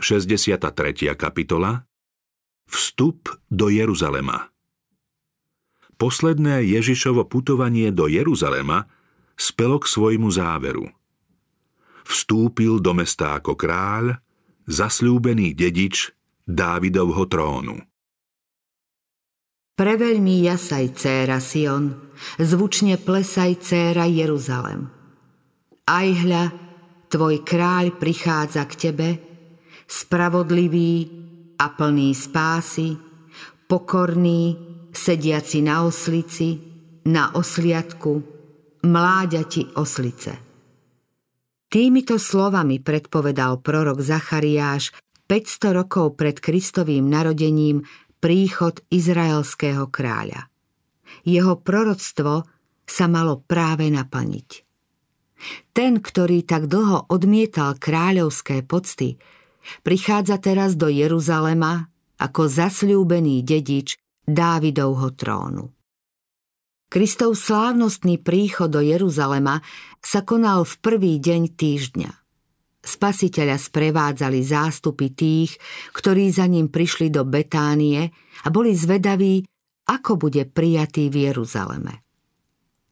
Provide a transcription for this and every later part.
63. kapitola Vstup do Jeruzalema Posledné Ježišovo putovanie do Jeruzalema spelo k svojmu záveru. Vstúpil do mesta ako kráľ, zasľúbený dedič Dávidovho trónu. Preveľmi jasaj, céra Sion, zvučne plesaj, céra Jeruzalem. Aj hľa, tvoj kráľ prichádza k tebe, spravodlivý a plný spásy, pokorný, sediaci na oslici, na osliadku, mláďati oslice. Týmito slovami predpovedal prorok Zachariáš 500 rokov pred Kristovým narodením príchod izraelského kráľa. Jeho proroctvo sa malo práve naplniť. Ten, ktorý tak dlho odmietal kráľovské pocty, prichádza teraz do Jeruzalema ako zasľúbený dedič Dávidovho trónu. Kristov slávnostný príchod do Jeruzalema sa konal v prvý deň týždňa. Spasiteľa sprevádzali zástupy tých, ktorí za ním prišli do Betánie a boli zvedaví, ako bude prijatý v Jeruzaleme.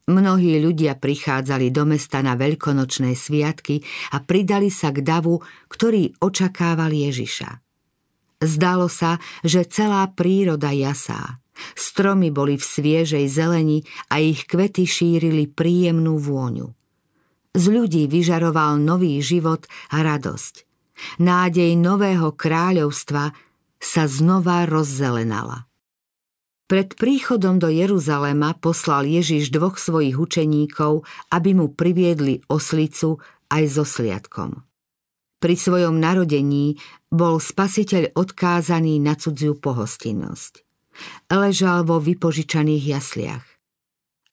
Mnohí ľudia prichádzali do mesta na veľkonočné sviatky a pridali sa k davu, ktorý očakával Ježiša. Zdalo sa, že celá príroda jasá. Stromy boli v sviežej zeleni a ich kvety šírili príjemnú vôňu. Z ľudí vyžaroval nový život a radosť. Nádej nového kráľovstva sa znova rozzelenala. Pred príchodom do Jeruzalema poslal Ježiš dvoch svojich učeníkov, aby mu priviedli oslicu aj so sliadkom. Pri svojom narodení bol spasiteľ odkázaný na cudziu pohostinnosť. Ležal vo vypožičaných jasliach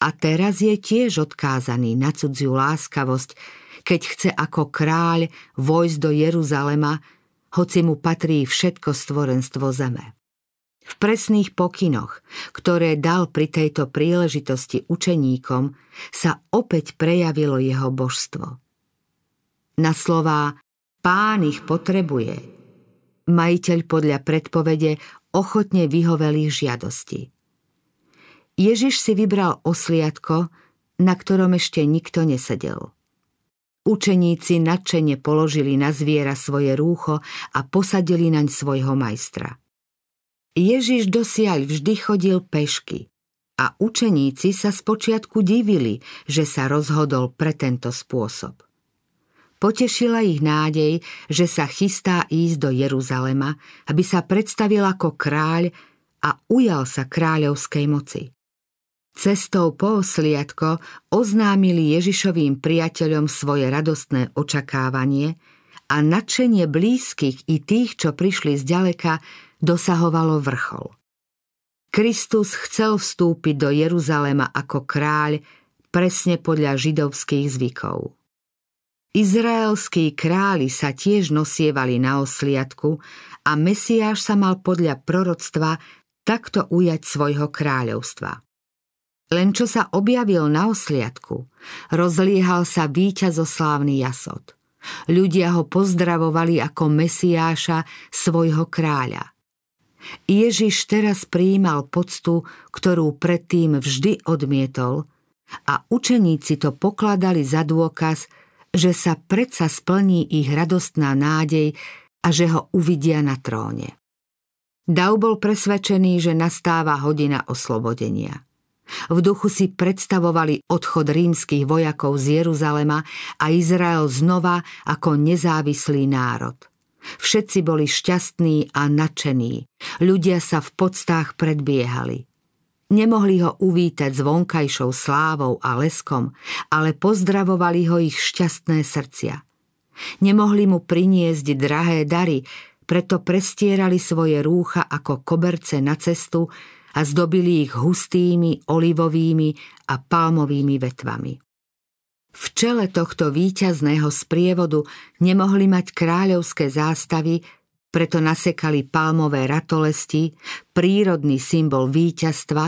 a teraz je tiež odkázaný na cudziu láskavosť, keď chce ako kráľ vojsť do Jeruzalema, hoci mu patrí všetko stvorenstvo zeme. V presných pokynoch, ktoré dal pri tejto príležitosti učeníkom, sa opäť prejavilo jeho božstvo. Na slová Pán ich potrebuje, majiteľ podľa predpovede ochotne vyhovel ich žiadosti. Ježiš si vybral osliadko, na ktorom ešte nikto nesedel. Učeníci nadšene položili na zviera svoje rúcho a posadili naň svojho majstra. Ježiš dosiaľ vždy chodil pešky a učeníci sa spočiatku divili, že sa rozhodol pre tento spôsob. Potešila ich nádej, že sa chystá ísť do Jeruzalema, aby sa predstavil ako kráľ a ujal sa kráľovskej moci. Cestou po osliadko oznámili Ježišovým priateľom svoje radostné očakávanie a nadšenie blízkych i tých, čo prišli zďaleka, dosahovalo vrchol. Kristus chcel vstúpiť do Jeruzalema ako kráľ presne podľa židovských zvykov. Izraelskí králi sa tiež nosievali na osliadku a Mesiáš sa mal podľa proroctva takto ujať svojho kráľovstva. Len čo sa objavil na osliadku, rozliehal sa víťazoslávny jasot. Ľudia ho pozdravovali ako Mesiáša, svojho kráľa. Ježiš teraz prijímal poctu, ktorú predtým vždy odmietol a učeníci to pokladali za dôkaz, že sa predsa splní ich radostná nádej a že ho uvidia na tróne. Dav bol presvedčený, že nastáva hodina oslobodenia. V duchu si predstavovali odchod rímskych vojakov z Jeruzalema a Izrael znova ako nezávislý národ. Všetci boli šťastní a nadšení. Ľudia sa v podstách predbiehali. Nemohli ho uvítať s vonkajšou slávou a leskom, ale pozdravovali ho ich šťastné srdcia. Nemohli mu priniesť drahé dary, preto prestierali svoje rúcha ako koberce na cestu a zdobili ich hustými olivovými a palmovými vetvami. V čele tohto víťazného sprievodu nemohli mať kráľovské zástavy, preto nasekali palmové ratolesti, prírodný symbol víťazstva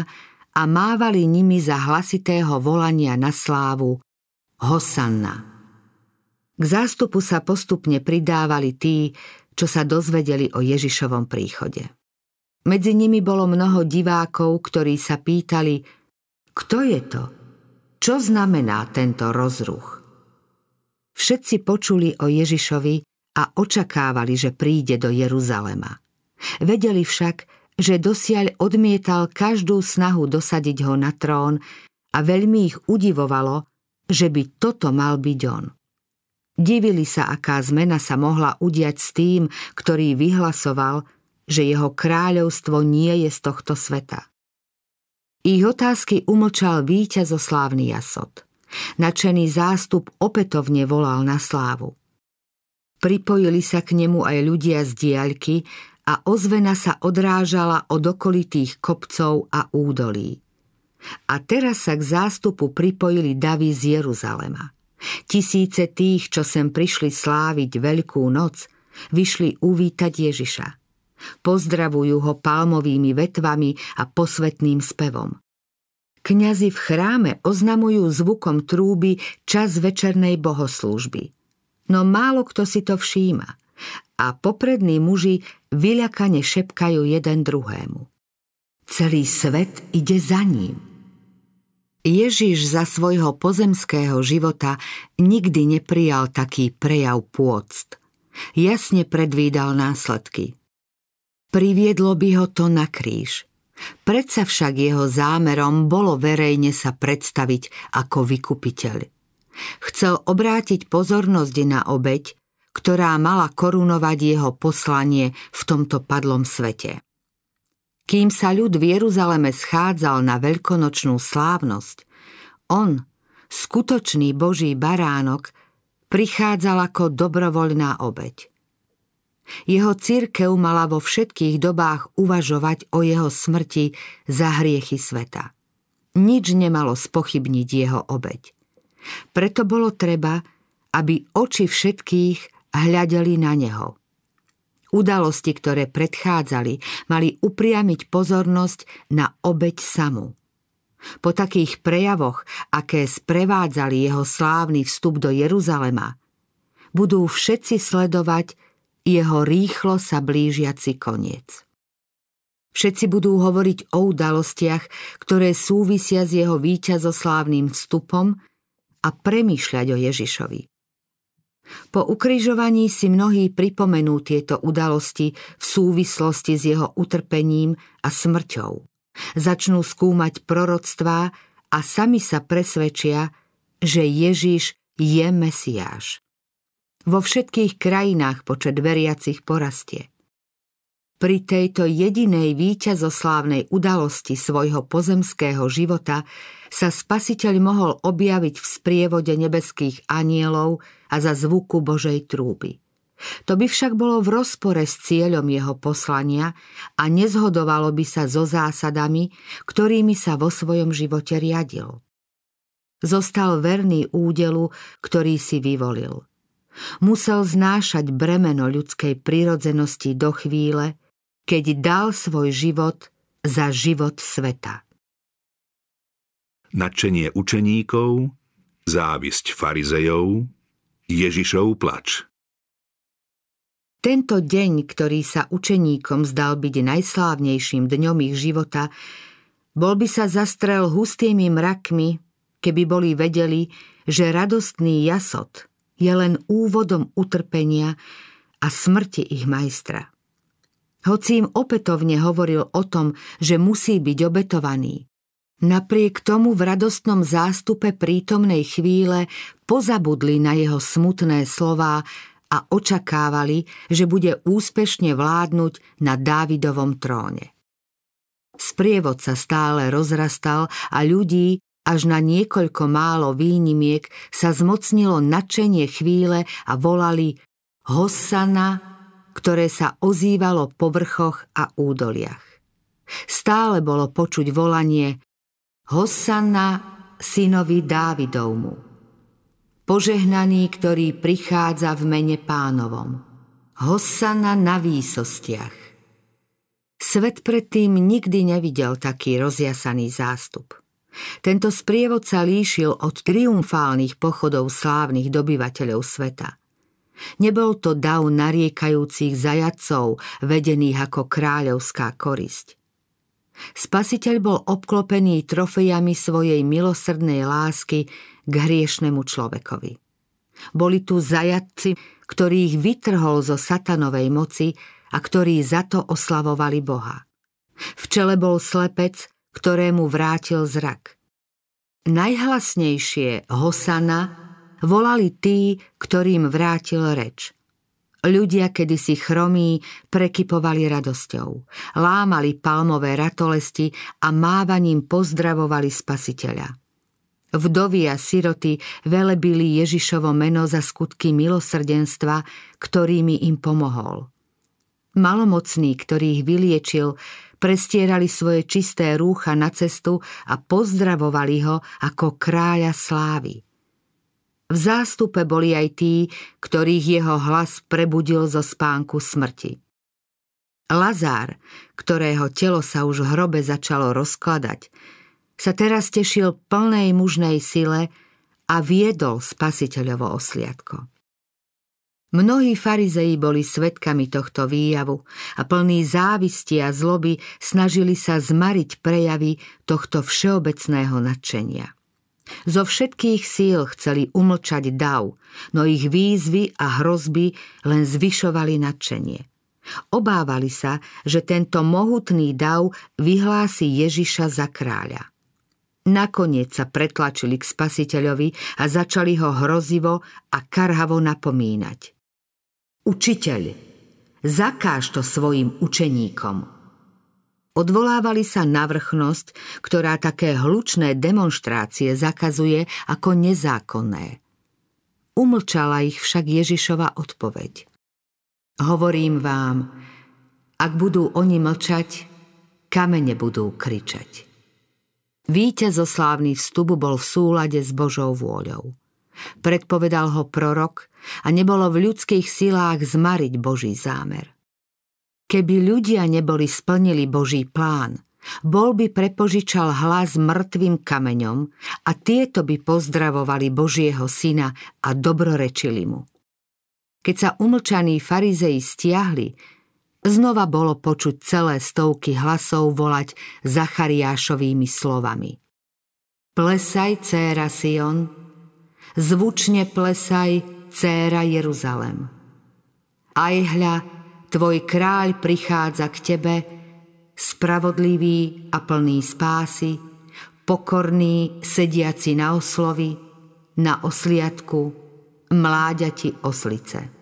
a mávali nimi za hlasitého volania na slávu Hosanna. K zástupu sa postupne pridávali tí, čo sa dozvedeli o Ježišovom príchode. Medzi nimi bolo mnoho divákov, ktorí sa pýtali, kto je to? Čo znamená tento rozruch? Všetci počuli o Ježišovi a očakávali, že príde do Jeruzalema. Vedeli však, že dosiaľ odmietal každú snahu dosadiť ho na trón a veľmi ich udivovalo, že by toto mal byť on. Divili sa, aká zmena sa mohla udiať s tým, ktorý vyhlasoval, že jeho kráľovstvo nie je z tohto sveta. Ich otázky umlčal víťazoslávny jasot. Načený zástup opätovne volal na slávu. Pripojili sa k nemu aj ľudia z diaľky a ozvena sa odrážala od okolitých kopcov a údolí. A teraz sa k zástupu pripojili davy z Jeruzalema. Tisíce tých, čo sem prišli sláviť Veľkú noc, vyšli uvítať Ježiša. Pozdravujú ho palmovými vetvami a posvetným spevom. Kňazi v chráme oznamujú zvukom trúby čas večernej bohoslúžby. No málo kto si to všíma a poprední muži vyľakane šepkajú jeden druhému. Celý svet ide za ním. Ježiš za svojho pozemského života nikdy neprijal taký prejav pôct. Jasne predvídal následky. Priviedlo by ho to na kríž. Predsa však jeho zámerom bolo verejne sa predstaviť ako vykupiteľ. Chcel obrátiť pozornosť na obeď, ktorá mala korunovať jeho poslanie v tomto padlom svete. Kým sa ľud v Jeruzaleme schádzal na veľkonočnú slávnosť, on, skutočný Boží baránok, prichádzal ako dobrovoľná obeď. Jeho církev mala vo všetkých dobách uvažovať o jeho smrti za hriechy sveta. Nič nemalo spochybniť jeho obeď. Preto bolo treba, aby oči všetkých hľadeli na neho – Udalosti, ktoré predchádzali, mali upriamiť pozornosť na obeď samú. Po takých prejavoch, aké sprevádzali jeho slávny vstup do Jeruzalema, budú všetci sledovať jeho rýchlo sa blížiaci koniec. Všetci budú hovoriť o udalostiach, ktoré súvisia s jeho víťazoslávnym vstupom a premýšľať o Ježišovi. Po ukrižovaní si mnohí pripomenú tieto udalosti v súvislosti s jeho utrpením a smrťou. Začnú skúmať proroctvá a sami sa presvedčia, že Ježiš je Mesiáš. Vo všetkých krajinách počet veriacich porastie. Pri tejto jedinej víťazoslávnej udalosti svojho pozemského života sa spasiteľ mohol objaviť v sprievode nebeských anielov a za zvuku Božej trúby. To by však bolo v rozpore s cieľom jeho poslania a nezhodovalo by sa so zásadami, ktorými sa vo svojom živote riadil. Zostal verný údelu, ktorý si vyvolil. Musel znášať bremeno ľudskej prírodzenosti do chvíle, keď dal svoj život za život sveta. Nadšenie učeníkov, závisť farizejov, Ježišov plač. Tento deň, ktorý sa učeníkom zdal byť najslávnejším dňom ich života, bol by sa zastrel hustými mrakmi, keby boli vedeli, že radostný jasot je len úvodom utrpenia a smrti ich majstra. Hoci im opätovne hovoril o tom, že musí byť obetovaný. Napriek tomu v radostnom zástupe prítomnej chvíle pozabudli na jeho smutné slová a očakávali, že bude úspešne vládnuť na Dávidovom tróne. Sprievod sa stále rozrastal a ľudí až na niekoľko málo výnimiek sa zmocnilo nadšenie chvíle a volali Hossana ktoré sa ozývalo po vrchoch a údoliach. Stále bolo počuť volanie Hosanna synovi Dávidovmu. Požehnaný, ktorý prichádza v mene pánovom. Hosanna na výsostiach. Svet predtým nikdy nevidel taký rozjasaný zástup. Tento sprievod sa líšil od triumfálnych pochodov slávnych dobyvateľov sveta – Nebol to dav nariekajúcich zajacov, vedených ako kráľovská korisť. Spasiteľ bol obklopený trofejami svojej milosrdnej lásky k hriešnemu človekovi. Boli tu zajatci, ktorých vytrhol zo satanovej moci a ktorí za to oslavovali Boha. V čele bol slepec, ktorému vrátil zrak. Najhlasnejšie Hosana volali tí, ktorým vrátil reč. Ľudia kedysi chromí prekypovali radosťou, lámali palmové ratolesti a mávaním pozdravovali spasiteľa. Vdovy a siroty velebili Ježišovo meno za skutky milosrdenstva, ktorými im pomohol. Malomocní, ktorých vyliečil, prestierali svoje čisté rúcha na cestu a pozdravovali ho ako kráľa slávy. V zástupe boli aj tí, ktorých jeho hlas prebudil zo spánku smrti. Lazár, ktorého telo sa už v hrobe začalo rozkladať, sa teraz tešil plnej mužnej sile a viedol spasiteľovo osliadko. Mnohí farizei boli svetkami tohto výjavu a plní závisti a zloby snažili sa zmariť prejavy tohto všeobecného nadšenia. Zo všetkých síl chceli umlčať dav, no ich výzvy a hrozby len zvyšovali nadšenie. Obávali sa, že tento mohutný dav vyhlási Ježiša za kráľa. Nakoniec sa pretlačili k spasiteľovi a začali ho hrozivo a karhavo napomínať. Učiteľ, zakáž to svojim učeníkom – Odvolávali sa na vrchnosť, ktorá také hlučné demonstrácie zakazuje ako nezákonné. Umlčala ich však Ježišova odpoveď. Hovorím vám, ak budú oni mlčať, kamene budú kričať. Víťazoslávny vstup bol v súlade s Božou vôľou. Predpovedal ho prorok a nebolo v ľudských silách zmariť Boží zámer. Keby ľudia neboli splnili Boží plán, bol by prepožičal hlas mŕtvým kameňom a tieto by pozdravovali Božieho syna a dobrorečili mu. Keď sa umlčaní farizei stiahli, znova bolo počuť celé stovky hlasov volať Zachariášovými slovami. Plesaj, céra Sion, zvučne plesaj, céra Jeruzalem. Aj hľa, Tvoj kráľ prichádza k tebe, spravodlivý a plný spásy, pokorný, sediaci na oslovi, na osliadku, mláďati oslice.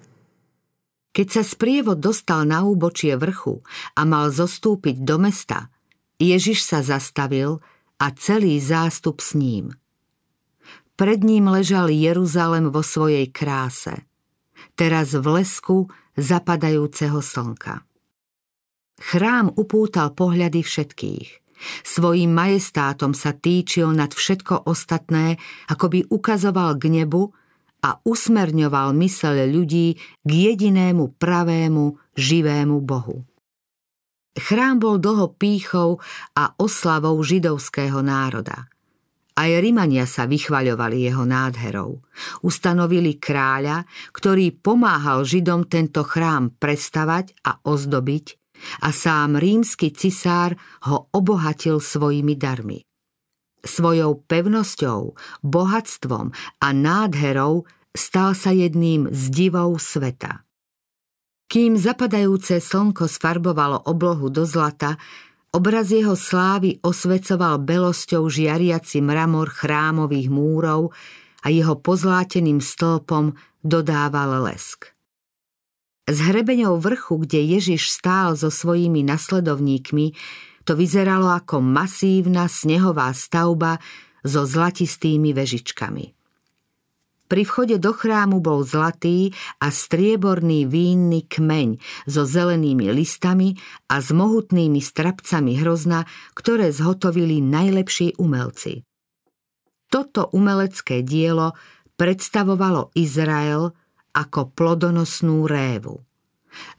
Keď sa sprievod dostal na úbočie vrchu a mal zostúpiť do mesta, Ježiš sa zastavil a celý zástup s ním. Pred ním ležal Jeruzalem vo svojej kráse. Teraz v lesku zapadajúceho slnka. Chrám upútal pohľady všetkých. Svojím majestátom sa týčil nad všetko ostatné, ako by ukazoval k nebu a usmerňoval myseľ ľudí k jedinému pravému, živému Bohu. Chrám bol dlho pýchou a oslavou židovského národa – aj Rimania sa vychvaľovali jeho nádherou. Ustanovili kráľa, ktorý pomáhal Židom tento chrám prestavať a ozdobiť a sám rímsky cisár ho obohatil svojimi darmi. Svojou pevnosťou, bohatstvom a nádherou stal sa jedným z divov sveta. Kým zapadajúce slnko sfarbovalo oblohu do zlata, Obraz jeho slávy osvecoval belosťou žiariaci mramor chrámových múrov a jeho pozláteným stĺpom dodával lesk. Z hrebeňou vrchu, kde Ježiš stál so svojimi nasledovníkmi, to vyzeralo ako masívna snehová stavba so zlatistými vežičkami. Pri vchode do chrámu bol zlatý a strieborný vínny kmeň so zelenými listami a s mohutnými strapcami hrozna, ktoré zhotovili najlepší umelci. Toto umelecké dielo predstavovalo Izrael ako plodonosnú révu.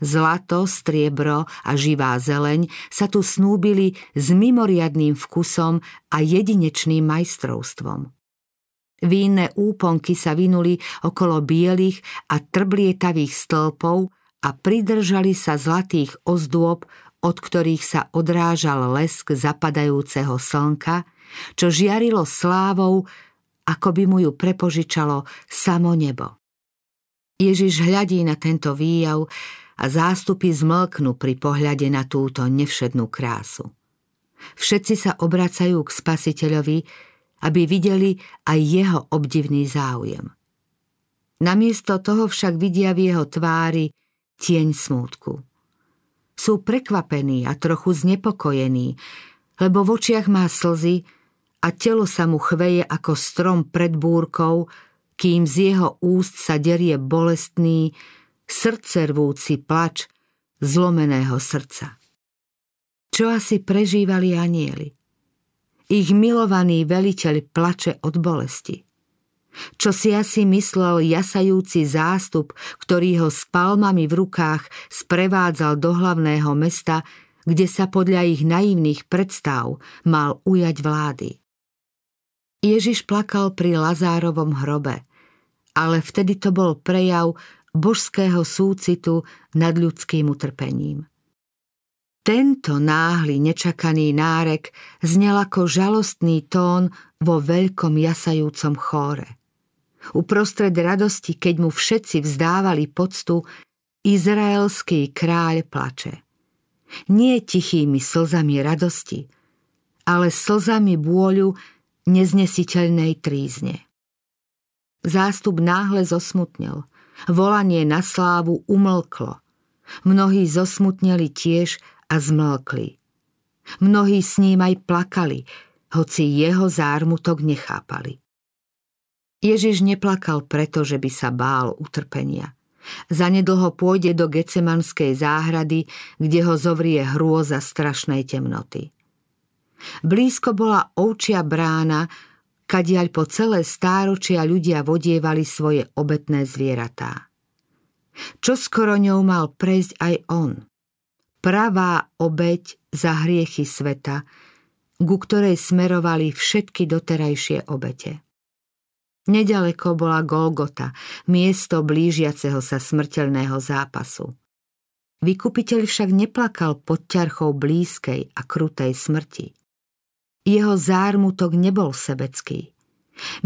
Zlato, striebro a živá zeleň sa tu snúbili s mimoriadným vkusom a jedinečným majstrovstvom. Vínne úponky sa vinuli okolo bielých a trblietavých stĺpov a pridržali sa zlatých ozdôb, od ktorých sa odrážal lesk zapadajúceho slnka, čo žiarilo slávou, ako by mu ju prepožičalo samo nebo. Ježiš hľadí na tento výjav a zástupy zmlknú pri pohľade na túto nevšednú krásu. Všetci sa obracajú k spasiteľovi, aby videli aj jeho obdivný záujem. Namiesto toho však vidia v jeho tvári tieň smútku. Sú prekvapení a trochu znepokojení, lebo v očiach má slzy a telo sa mu chveje ako strom pred búrkou, kým z jeho úst sa derie bolestný, srdcervúci plač zlomeného srdca. Čo asi prežívali anieli? Ich milovaný veliteľ plače od bolesti. Čo si asi myslel jasajúci zástup, ktorý ho s palmami v rukách sprevádzal do hlavného mesta, kde sa podľa ich naivných predstav mal ujať vlády. Ježiš plakal pri Lazárovom hrobe, ale vtedy to bol prejav božského súcitu nad ľudským utrpením. Tento náhly nečakaný nárek znel ako žalostný tón vo veľkom jasajúcom chóre. Uprostred radosti, keď mu všetci vzdávali poctu, izraelský kráľ plače. Nie tichými slzami radosti, ale slzami bôľu neznesiteľnej trízne. Zástup náhle zosmutnil. Volanie na slávu umlklo. Mnohí zosmutneli tiež a zmlkli. Mnohí s ním aj plakali, hoci jeho zármutok nechápali. Ježiš neplakal preto, že by sa bál utrpenia. Zanedlho pôjde do Gecemanskej záhrady, kde ho zovrie hrôza strašnej temnoty. Blízko bola ovčia brána, kadiaľ po celé stáročia ľudia vodievali svoje obetné zvieratá. Čo skoro ňou mal prejsť aj on. Pravá obeď za hriechy sveta, ku ktorej smerovali všetky doterajšie obete. Nedaleko bola Golgota, miesto blížiaceho sa smrteľného zápasu. Vykupiteľ však neplakal pod ťarchou blízkej a krutej smrti. Jeho zármutok nebol sebecký.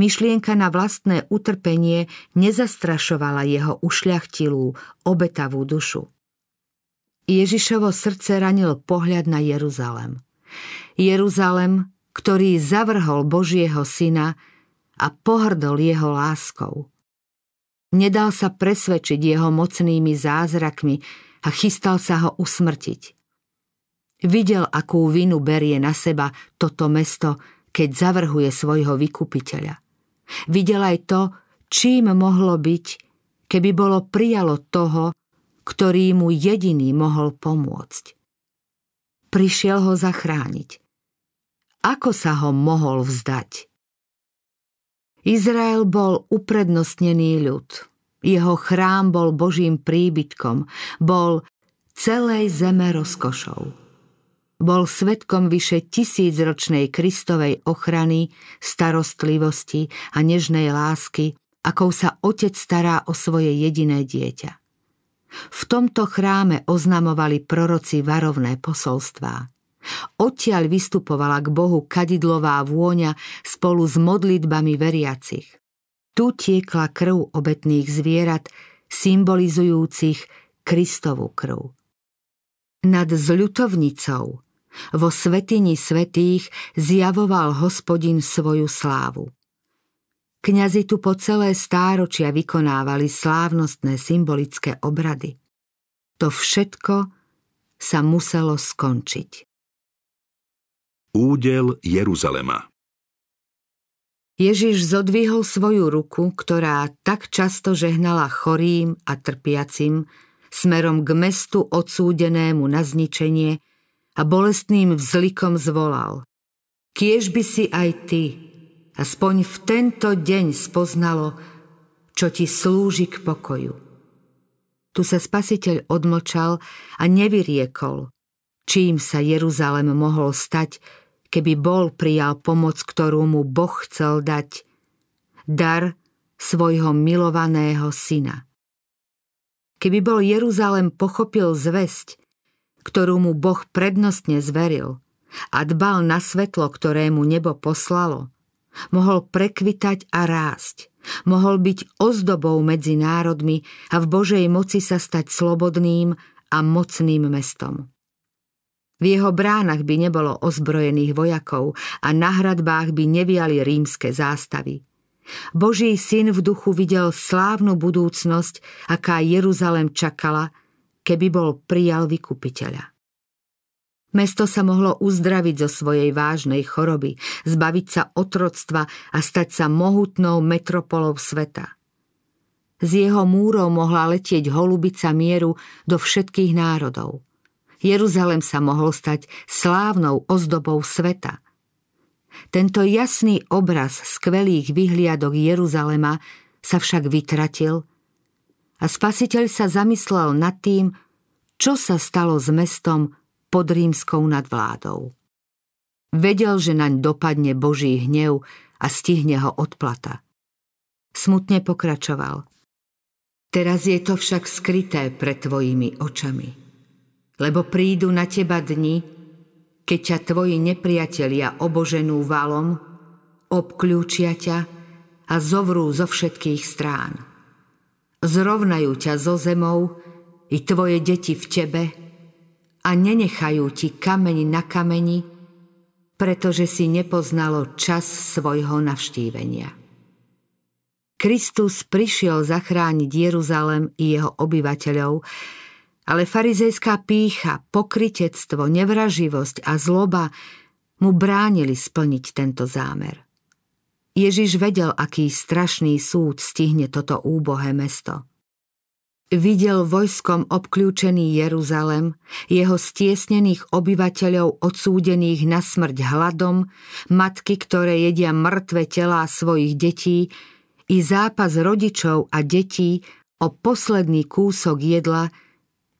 Myšlienka na vlastné utrpenie nezastrašovala jeho ušľachtilú, obetavú dušu. Ježišovo srdce ranil pohľad na Jeruzalem. Jeruzalem, ktorý zavrhol Božieho syna a pohrdol jeho láskou. Nedal sa presvedčiť jeho mocnými zázrakmi a chystal sa ho usmrtiť. Videl, akú vinu berie na seba toto mesto, keď zavrhuje svojho vykupiteľa. Videl aj to, čím mohlo byť, keby bolo prijalo toho, ktorý mu jediný mohol pomôcť. Prišiel ho zachrániť. Ako sa ho mohol vzdať? Izrael bol uprednostnený ľud. Jeho chrám bol Božím príbytkom, bol celej zeme rozkošou bol svetkom vyše tisícročnej Kristovej ochrany, starostlivosti a nežnej lásky, akou sa otec stará o svoje jediné dieťa. V tomto chráme oznamovali proroci varovné posolstvá. Odtiaľ vystupovala k Bohu kadidlová vôňa spolu s modlitbami veriacich. Tu tiekla krv obetných zvierat, symbolizujúcich Kristovu krv. Nad zľutovnicou vo svetini svetých zjavoval hospodin svoju slávu. Kňazi tu po celé stáročia vykonávali slávnostné symbolické obrady. To všetko sa muselo skončiť. Údel Jeruzalema Ježiš zodvihol svoju ruku, ktorá tak často žehnala chorým a trpiacim, smerom k mestu odsúdenému na zničenie a bolestným vzlikom zvolal. Kiež by si aj ty, aspoň v tento deň spoznalo, čo ti slúži k pokoju. Tu sa spasiteľ odmlčal a nevyriekol, čím sa Jeruzalem mohol stať, keby bol prijal pomoc, ktorú mu Boh chcel dať. dar svojho milovaného syna. Keby bol Jeruzalem pochopil zväzť, ktorú mu Boh prednostne zveril a dbal na svetlo, ktoré mu nebo poslalo, mohol prekvitať a rásť, mohol byť ozdobou medzi národmi a v Božej moci sa stať slobodným a mocným mestom. V jeho bránach by nebolo ozbrojených vojakov a na hradbách by neviali rímske zástavy. Boží syn v duchu videl slávnu budúcnosť, aká Jeruzalem čakala, keby bol prijal vykupiteľa. Mesto sa mohlo uzdraviť zo svojej vážnej choroby, zbaviť sa otroctva a stať sa mohutnou metropolou sveta. Z jeho múrov mohla letieť holubica mieru do všetkých národov. Jeruzalem sa mohol stať slávnou ozdobou sveta – tento jasný obraz skvelých vyhliadok Jeruzalema sa však vytratil a spasiteľ sa zamyslel nad tým, čo sa stalo s mestom pod rímskou nadvládou. Vedel, že naň dopadne Boží hnev a stihne ho odplata. Smutne pokračoval. Teraz je to však skryté pred tvojimi očami. Lebo prídu na teba dni, keď ťa tvoji nepriatelia oboženú valom, obklúčia ťa a zovrú zo všetkých strán. Zrovnajú ťa zo zemou i tvoje deti v tebe a nenechajú ti kameň na kameni, pretože si nepoznalo čas svojho navštívenia. Kristus prišiel zachrániť Jeruzalem i jeho obyvateľov, ale farizejská pícha, pokritectvo, nevraživosť a zloba mu bránili splniť tento zámer. Ježiš vedel, aký strašný súd stihne toto úbohé mesto. Videl vojskom obklúčený Jeruzalem, jeho stiesnených obyvateľov odsúdených na smrť hladom, matky, ktoré jedia mŕtve telá svojich detí, i zápas rodičov a detí o posledný kúsok jedla,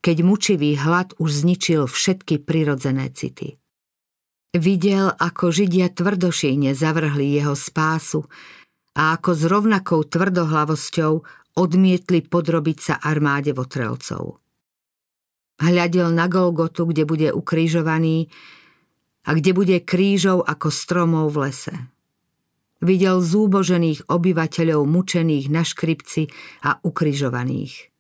keď mučivý hlad už zničil všetky prirodzené city. Videl, ako Židia tvrdošíne zavrhli jeho spásu a ako s rovnakou tvrdohlavosťou odmietli podrobiť sa armáde votrelcov. Hľadel na Golgotu, kde bude ukrižovaný a kde bude krížov ako stromov v lese. Videl zúbožených obyvateľov mučených na škripci a ukrižovaných.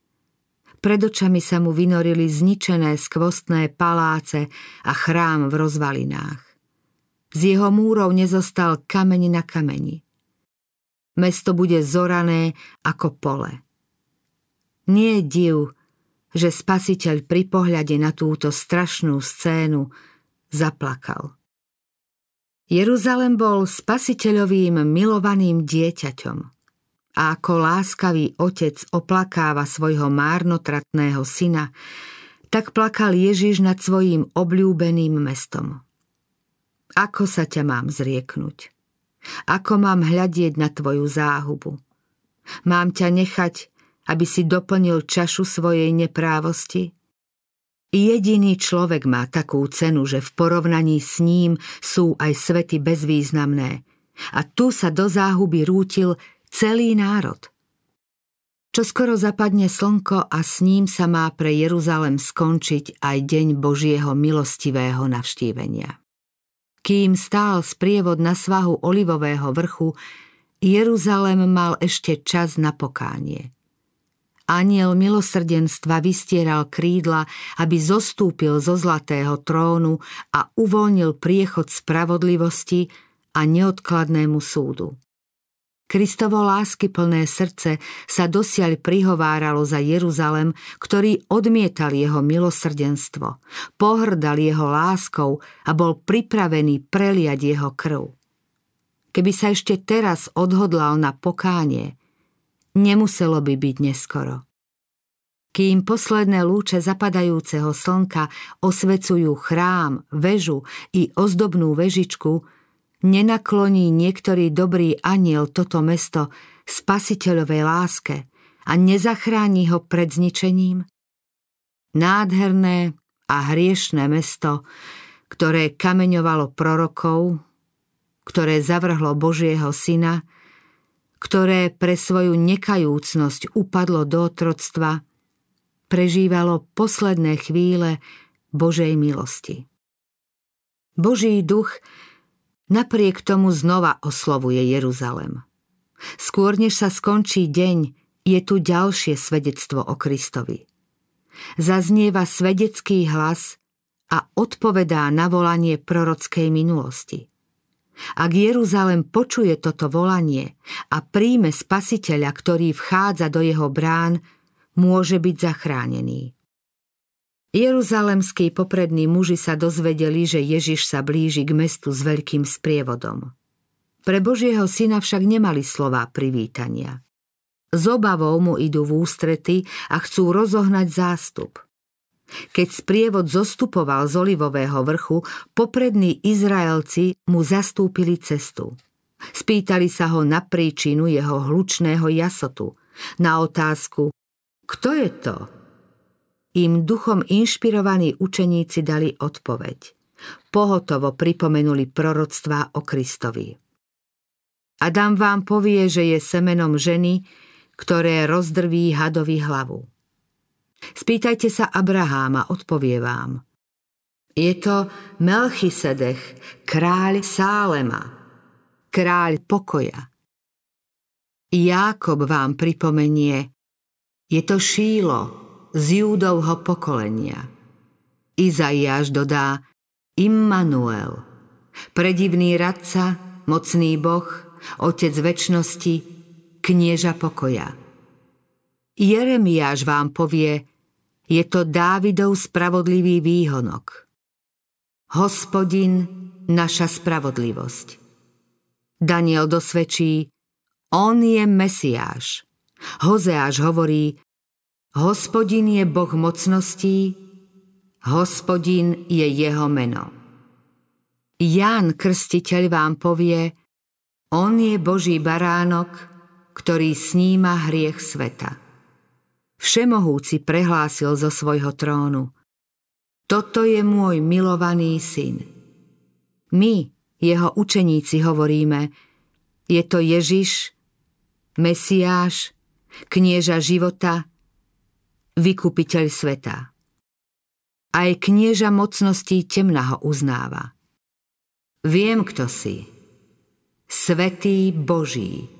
Pred očami sa mu vynorili zničené skvostné paláce a chrám v rozvalinách. Z jeho múrov nezostal kameň na kameni. Mesto bude zorané ako pole. Nie je div, že spasiteľ pri pohľade na túto strašnú scénu zaplakal. Jeruzalem bol spasiteľovým milovaným dieťaťom a ako láskavý otec oplakáva svojho márnotratného syna, tak plakal Ježiš nad svojím obľúbeným mestom. Ako sa ťa mám zrieknúť? Ako mám hľadieť na tvoju záhubu? Mám ťa nechať, aby si doplnil čašu svojej neprávosti? Jediný človek má takú cenu, že v porovnaní s ním sú aj svety bezvýznamné. A tu sa do záhuby rútil celý národ. Čo skoro zapadne slnko a s ním sa má pre Jeruzalem skončiť aj deň Božieho milostivého navštívenia. Kým stál sprievod na svahu olivového vrchu, Jeruzalem mal ešte čas na pokánie. Aniel milosrdenstva vystieral krídla, aby zostúpil zo zlatého trónu a uvoľnil priechod spravodlivosti a neodkladnému súdu. Kristovo lásky plné srdce sa dosiaľ prihováralo za Jeruzalem, ktorý odmietal jeho milosrdenstvo, pohrdal jeho láskou a bol pripravený preliať jeho krv. Keby sa ešte teraz odhodlal na pokánie, nemuselo by byť neskoro. Kým posledné lúče zapadajúceho slnka osvecujú chrám, vežu i ozdobnú vežičku, nenakloní niektorý dobrý aniel toto mesto spasiteľovej láske a nezachráni ho pred zničením? Nádherné a hriešné mesto, ktoré kameňovalo prorokov, ktoré zavrhlo Božieho syna, ktoré pre svoju nekajúcnosť upadlo do otroctva, prežívalo posledné chvíle Božej milosti. Boží duch napriek tomu znova oslovuje Jeruzalem. Skôr než sa skončí deň, je tu ďalšie svedectvo o Kristovi. Zaznieva svedecký hlas a odpovedá na volanie prorockej minulosti. Ak Jeruzalem počuje toto volanie a príjme spasiteľa, ktorý vchádza do jeho brán, môže byť zachránený. Jeruzalemskí poprední muži sa dozvedeli, že Ježiš sa blíži k mestu s veľkým sprievodom. Pre Božieho syna však nemali slová privítania. Z obavou mu idú v ústrety a chcú rozohnať zástup. Keď sprievod zostupoval z Olivového vrchu, poprední Izraelci mu zastúpili cestu. Spýtali sa ho na príčinu jeho hlučného jasotu, na otázku Kto je to? Im duchom inšpirovaní učeníci dali odpoveď. Pohotovo pripomenuli proroctvá o Kristovi. Adam vám povie, že je semenom ženy, ktoré rozdrví hadovi hlavu. Spýtajte sa Abraháma, odpovie vám. Je to Melchisedech, kráľ Sálema, kráľ pokoja. Jákob vám pripomenie, je to Šílo, z Júdovho pokolenia. Izaiáš dodá Immanuel, predivný radca, mocný boh, otec väčšnosti, knieža pokoja. Jeremiáš vám povie, je to Dávidov spravodlivý výhonok. Hospodin, naša spravodlivosť. Daniel dosvedčí, on je Mesiáš. Hozeáš hovorí, Hospodin je Boh mocností, hospodin je jeho meno. Ján Krstiteľ vám povie, on je Boží baránok, ktorý sníma hriech sveta. Všemohúci prehlásil zo svojho trónu. Toto je môj milovaný syn. My, jeho učeníci, hovoríme, je to Ježiš, Mesiáš, knieža života, vykupiteľ sveta. Aj knieža mocností temna ho uznáva. Viem, kto si. Svetý Boží,